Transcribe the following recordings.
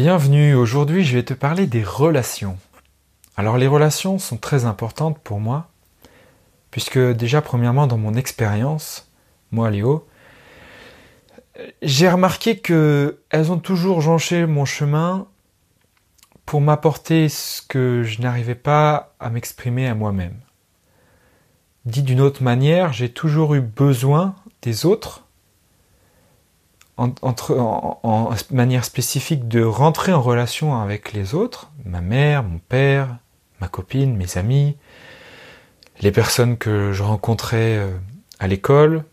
Bienvenue, aujourd'hui je vais te parler des relations. Alors les relations sont très importantes pour moi, puisque déjà premièrement dans mon expérience, moi Léo, j'ai remarqué que elles ont toujours jonché mon chemin pour m'apporter ce que je n'arrivais pas à m'exprimer à moi-même. Dit d'une autre manière, j'ai toujours eu besoin des autres, en, manière spécifique, de rentrer en relation avec les autres, ma mère, mon père, ma copine, mes amis, les personnes que je rencontrais euh, à l'école,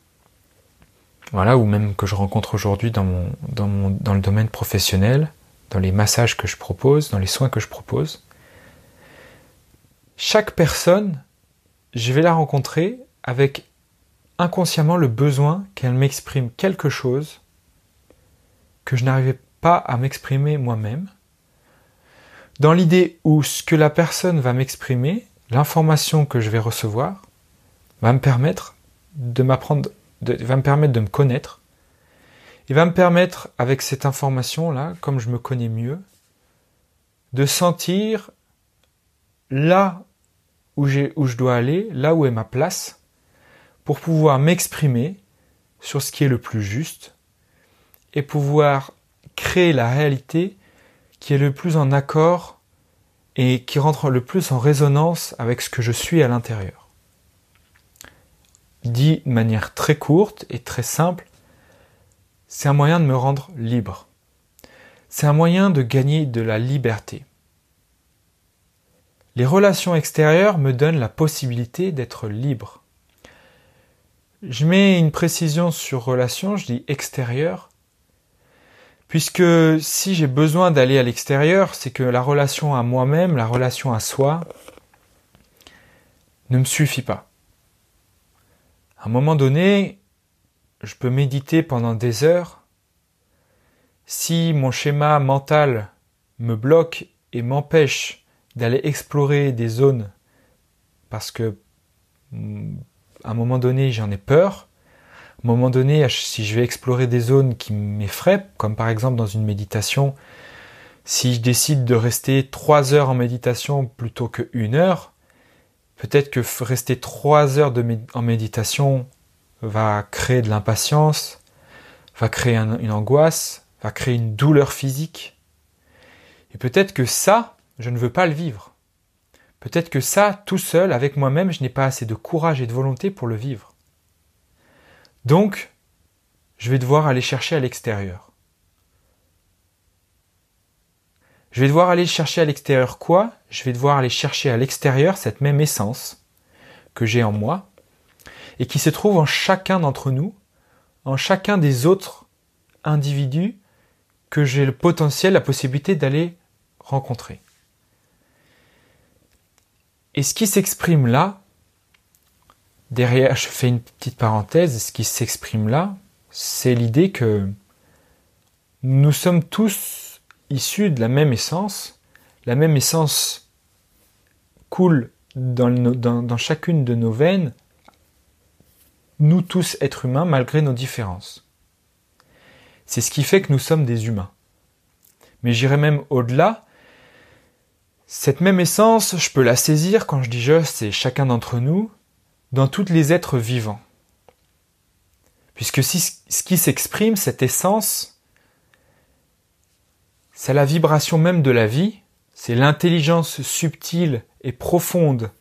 voilà, ou même que je rencontre aujourd'hui dans, dans, mon, dans le domaine professionnel dans les massages que je propose, dans les soins que je propose. Chaque personne, je vais la rencontrer avec inconsciemment le besoin qu'elle m'exprime quelque chose que je n'arrivais pas à m'exprimer moi-même, dans l'idée où ce que la personne va m'exprimer, l'information que je vais recevoir, va me permettre de m'apprendre, va me permettre de me connaître, il va me permettre, avec cette information-là, comme je me connais mieux, de sentir là où, où je dois aller, là où est ma place, pour pouvoir m'exprimer sur ce qui est le plus juste et pouvoir créer la réalité qui est le plus en accord et qui rentre le plus en résonance avec ce que je suis à l'intérieur. Dit de manière très courte et très simple, c'est un moyen de me rendre libre. C'est un moyen de gagner de la liberté. Les relations extérieures me donnent la possibilité d'être libre. Je mets une précision sur relation, je dis extérieure, puisque si j'ai besoin d'aller à l'extérieur, c'est que la relation à moi-même, la relation à soi, ne me suffit pas. À un moment donné, je peux méditer pendant des heures. Si mon schéma mental me bloque et m'empêche d'aller explorer des zones parce que mm, à un moment donné j'en ai peur, un moment donné si je vais explorer des zones qui m'effraient, comme par exemple dans une méditation, si je décide de rester trois heures en méditation plutôt que une heure, peut-être que rester trois heures en méditation va créer de l'impatience, va créer une angoisse, va créer une douleur physique. Et peut-être que ça, je ne veux pas le vivre. Peut-être que ça, tout seul, avec moi-même, je n'ai pas assez de courage et de volonté pour le vivre. Donc, je vais devoir aller chercher à l'extérieur. Je vais devoir aller chercher à l'extérieur quoi? Je vais devoir aller chercher à l'extérieur cette même essence que j'ai en moi, et qui se trouve en chacun d'entre nous, en chacun des autres individus que j'ai le potentiel, la possibilité d'aller rencontrer. Et ce qui s'exprime là, derrière, je fais une petite parenthèse, ce qui s'exprime là, c'est l'idée que nous sommes tous issus de la même essence, la même essence coule dans, chacune de nos veines, nous tous êtres humains malgré nos différences. C'est ce qui fait que nous sommes des humains. Mais j'irai même au-delà. Cette même essence, je peux la saisir quand je dis je, c'est chacun d'entre nous, dans tous les êtres vivants. Puisque ce qui s'exprime, cette essence, c'est la vibration même de la vie, c'est l'intelligence subtile et profonde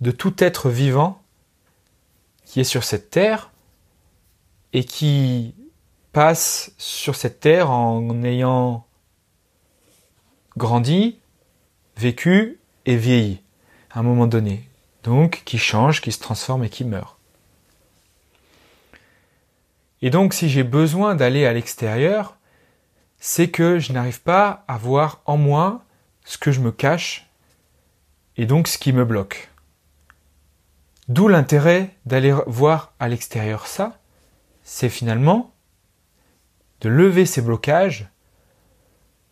de tout être vivant qui est sur cette terre et qui passe sur cette terre en ayant grandi, vécu et vieilli à un moment donné. Donc qui change, qui se transforme et qui meurt. Et donc si j'ai besoin d'aller à l'extérieur, c'est que je n'arrive pas à voir en moi ce que je me cache et donc ce qui me bloque. D'où l'intérêt d'aller voir à l'extérieur ça, c'est finalement de lever ces blocages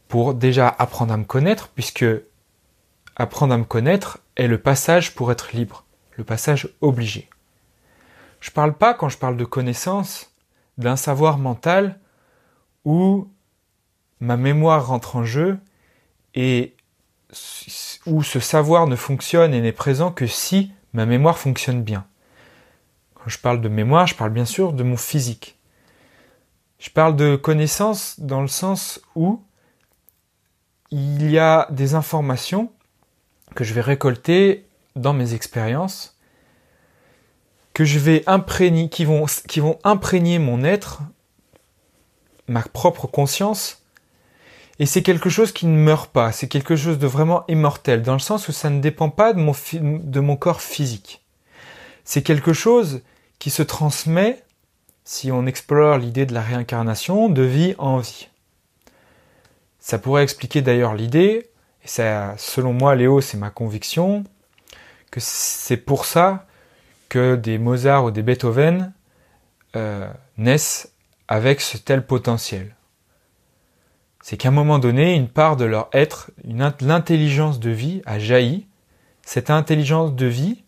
pour déjà apprendre à me connaître, puisque apprendre à me connaître est le passage pour être libre, le passage obligé. Je parle pas, quand je parle de connaissance, d'un savoir mental où ma mémoire rentre en jeu et où ce savoir ne fonctionne et n'est présent que si ma mémoire fonctionne bien. Quand je parle de mémoire, je parle bien sûr de mon physique. Je parle de connaissance dans le sens où il y a des informations que je vais récolter dans mes expériences, que je vais imprégner, qui vont, qui vont imprégner mon être, ma propre conscience, et c'est quelque chose qui ne meurt pas, c'est quelque chose de vraiment immortel, dans le sens où ça ne dépend pas de mon, de mon corps physique. C'est quelque chose qui se transmet, si on explore l'idée de la réincarnation, de vie en vie. Ça pourrait expliquer d'ailleurs l'idée, et selon moi, Léo, c'est ma conviction, que c'est pour ça que des Mozart ou des Beethoven euh, naissent avec ce tel potentiel c'est qu'à un moment donné, une part de leur être, l'intelligence de vie a jailli. Cette intelligence de vie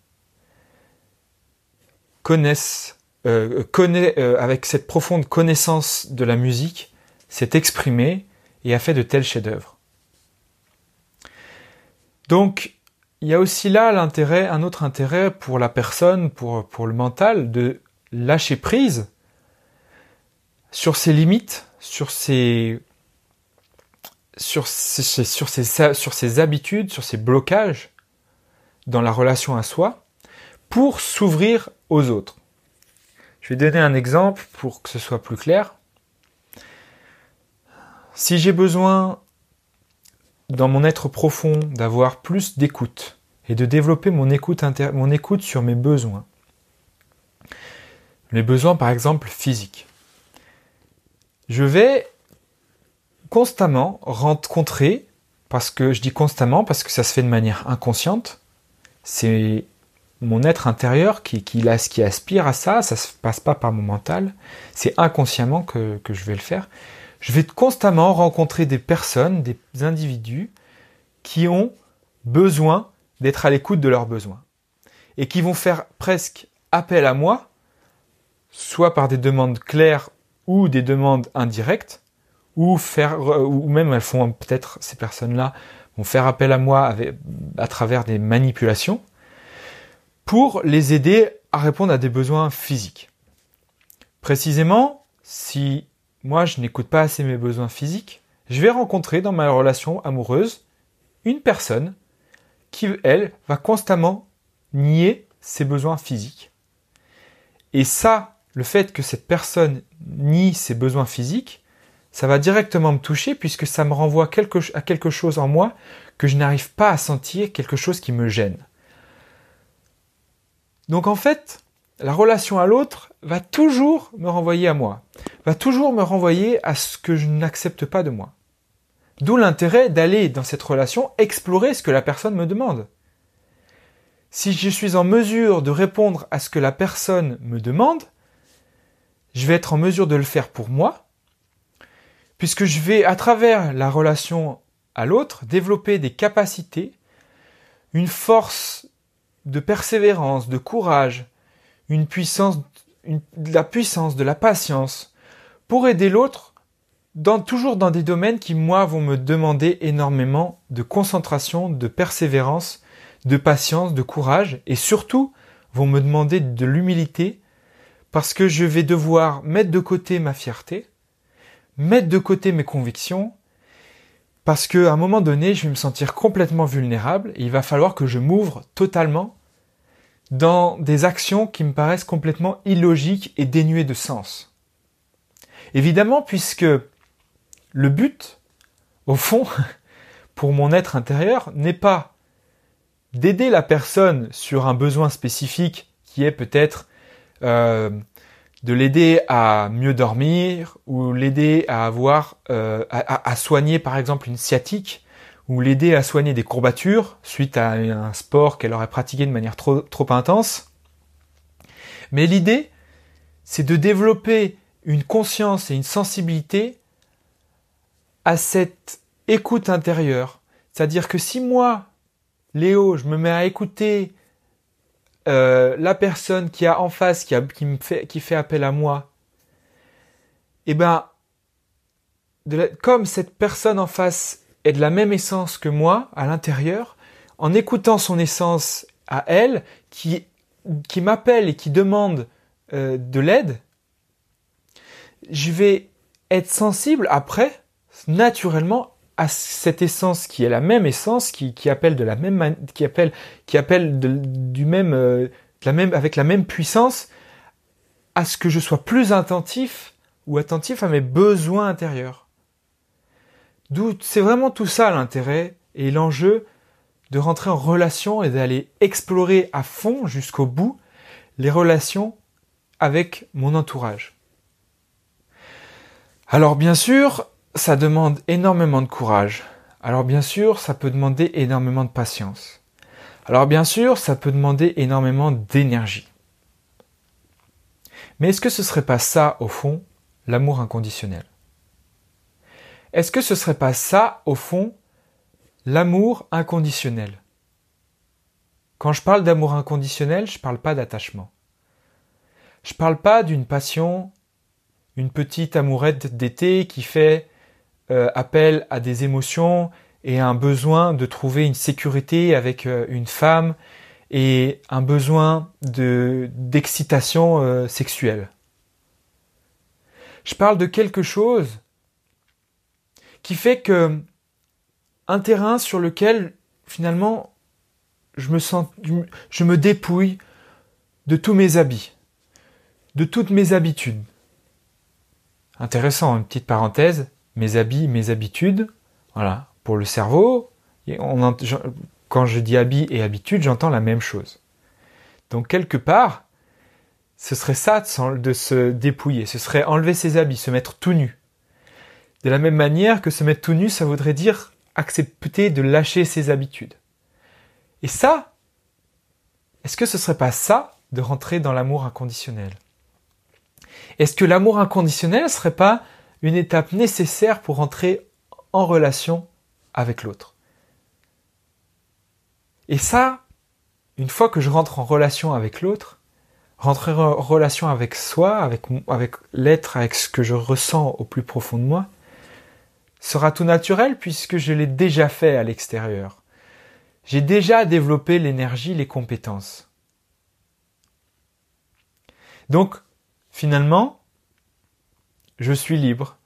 euh, connaît, euh, avec cette profonde connaissance de la musique, s'est exprimée et a fait de tels chefs-d'œuvre. Donc, il y a aussi là l'intérêt, un autre intérêt pour la personne, pour, le mental, de lâcher prise sur ses limites, sur ses habitudes, sur ses blocages dans la relation à soi, pour s'ouvrir aux autres. Je vais donner un exemple pour que ce soit plus clair. Si j'ai besoin dans mon être profond d'avoir plus d'écoute et de développer mon écoute, sur mes besoins, mes besoins par exemple physiques, je vais constamment rencontrer, parce que je dis constamment parce que ça se fait de manière inconsciente, c'est mon être intérieur qui, qui, qui aspire à ça, ça se passe pas par mon mental, c'est inconsciemment que je vais le faire. Je vais constamment rencontrer des personnes, des individus qui ont besoin d'être à l'écoute de leurs besoins et qui vont faire presque appel à moi, soit par des demandes claires ou des demandes indirectes, ou faire, ou même elles font peut-être ces personnes-là vont faire appel à moi à travers des manipulations pour les aider à répondre à des besoins physiques. Précisément, si moi je n'écoute pas assez mes besoins physiques, je vais rencontrer dans ma relation amoureuse une personne qui, elle, va constamment nier ses besoins physiques. Et ça, le fait que cette personne nie ses besoins physiques, ça va directement me toucher puisque ça me renvoie à quelque chose en moi que je n'arrive pas à sentir, quelque chose qui me gêne. Donc en fait, la relation à l'autre va toujours me renvoyer à moi, va toujours me renvoyer à ce que je n'accepte pas de moi. D'où l'intérêt d'aller dans cette relation explorer ce que la personne me demande. Si je suis en mesure de répondre à ce que la personne me demande, je vais être en mesure de le faire pour moi, puisque je vais, à travers la relation à l'autre, développer des capacités, une force de persévérance, de courage, une puissance, de la puissance, de la patience, pour aider l'autre, dans, toujours dans des domaines qui, moi, vont me demander énormément de concentration, de persévérance, de patience, de courage, et surtout, vont me demander de l'humilité, parce que je vais devoir mettre de côté ma fierté, mettre de côté mes convictions, parce qu'à un moment donné, je vais me sentir complètement vulnérable et il va falloir que je m'ouvre totalement dans des actions qui me paraissent complètement illogiques et dénuées de sens. Évidemment, puisque le but, au fond, pour mon être intérieur, n'est pas d'aider la personne sur un besoin spécifique qui est peut-être euh, de l'aider à mieux dormir ou l'aider à avoir euh, à, soigner par exemple une sciatique ou l'aider à soigner des courbatures suite à un sport qu'elle aurait pratiqué de manière trop, intense. Mais l'idée, c'est de développer une conscience et une sensibilité à cette écoute intérieure. C'est-à-dire que si moi, Léo, je me mets à écouter euh, la personne qui a en face, qui, me fait appel à moi, eh ben, comme cette personne en face est de la même essence que moi à l'intérieur, en écoutant son essence à elle, qui, m'appelle et qui demande euh, de l'aide, je vais être sensible après, naturellement, à cette essence qui est la même essence, qui, appelle de la même, qui appelle, qui appelle du euh, même, avec la même puissance, à ce que je sois plus attentif ou attentif à mes besoins intérieurs. C'est vraiment tout ça l'intérêt et l'enjeu de rentrer en relation et d'aller explorer à fond jusqu'au bout les relations avec mon entourage. Alors bien sûr, ça demande énormément de courage. Alors bien sûr, ça peut demander énormément de patience. Alors bien sûr, ça peut demander énormément d'énergie. Mais est-ce que ce serait pas ça, au fond, l'amour inconditionnel? Est-ce que ce serait pas ça, au fond, l'amour inconditionnel? Quand je parle d'amour inconditionnel, je ne parle pas d'attachement. Je ne parle pas d'une passion, une petite amourette d'été qui fait euh, appel à des émotions et un besoin de trouver une sécurité avec euh, une femme et un besoin de d'excitation euh, sexuelle. Je parle de quelque chose qui fait que un terrain sur lequel finalement je me sens je me dépouille de tous mes habits, de toutes mes habitudes. Intéressant, une petite parenthèse, mes habits, mes habitudes, voilà, pour le cerveau, quand je dis habit et habitude, j'entends la même chose. Donc quelque part, ce serait ça de se dépouiller, ce serait enlever ses habits, se mettre tout nu. De la même manière que se mettre tout nu, ça voudrait dire accepter de lâcher ses habitudes. Et ça, est-ce que ce serait pas ça de rentrer dans l'amour inconditionnel? Est-ce que l'amour inconditionnel ne serait pas une étape nécessaire pour entrer en relation avec l'autre? Et ça, une fois que je rentre en relation avec l'autre, rentrer en relation avec soi, avec l'être, avec ce que je ressens au plus profond de moi, sera tout naturel puisque je l'ai déjà fait à l'extérieur. J'ai déjà développé l'énergie, les compétences. Donc, finalement, je suis libre.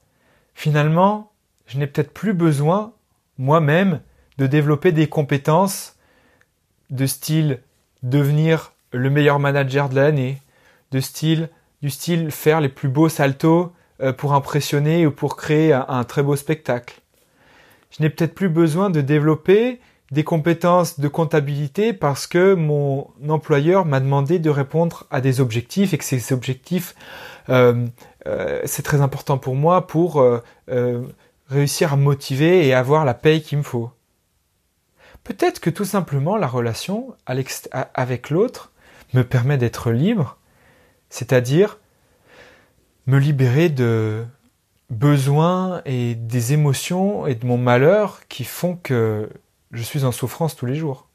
Finalement, je n'ai peut-être plus besoin, moi-même, de développer des compétences de style devenir le meilleur manager de l'année, de style, du style faire les plus beaux saltos pour impressionner ou pour créer un, très beau spectacle. Je n'ai peut-être plus besoin de développer des compétences de comptabilité parce que mon employeur m'a demandé de répondre à des objectifs et que ces objectifs euh, euh, c'est très important pour moi pour euh, euh, réussir à motiver et avoir la paye qu'il me faut. Peut-être que tout simplement la relation avec l'autre me permet d'être libre, c'est-à-dire me libérer de besoins et des émotions et de mon malheur qui font que je suis en souffrance tous les jours.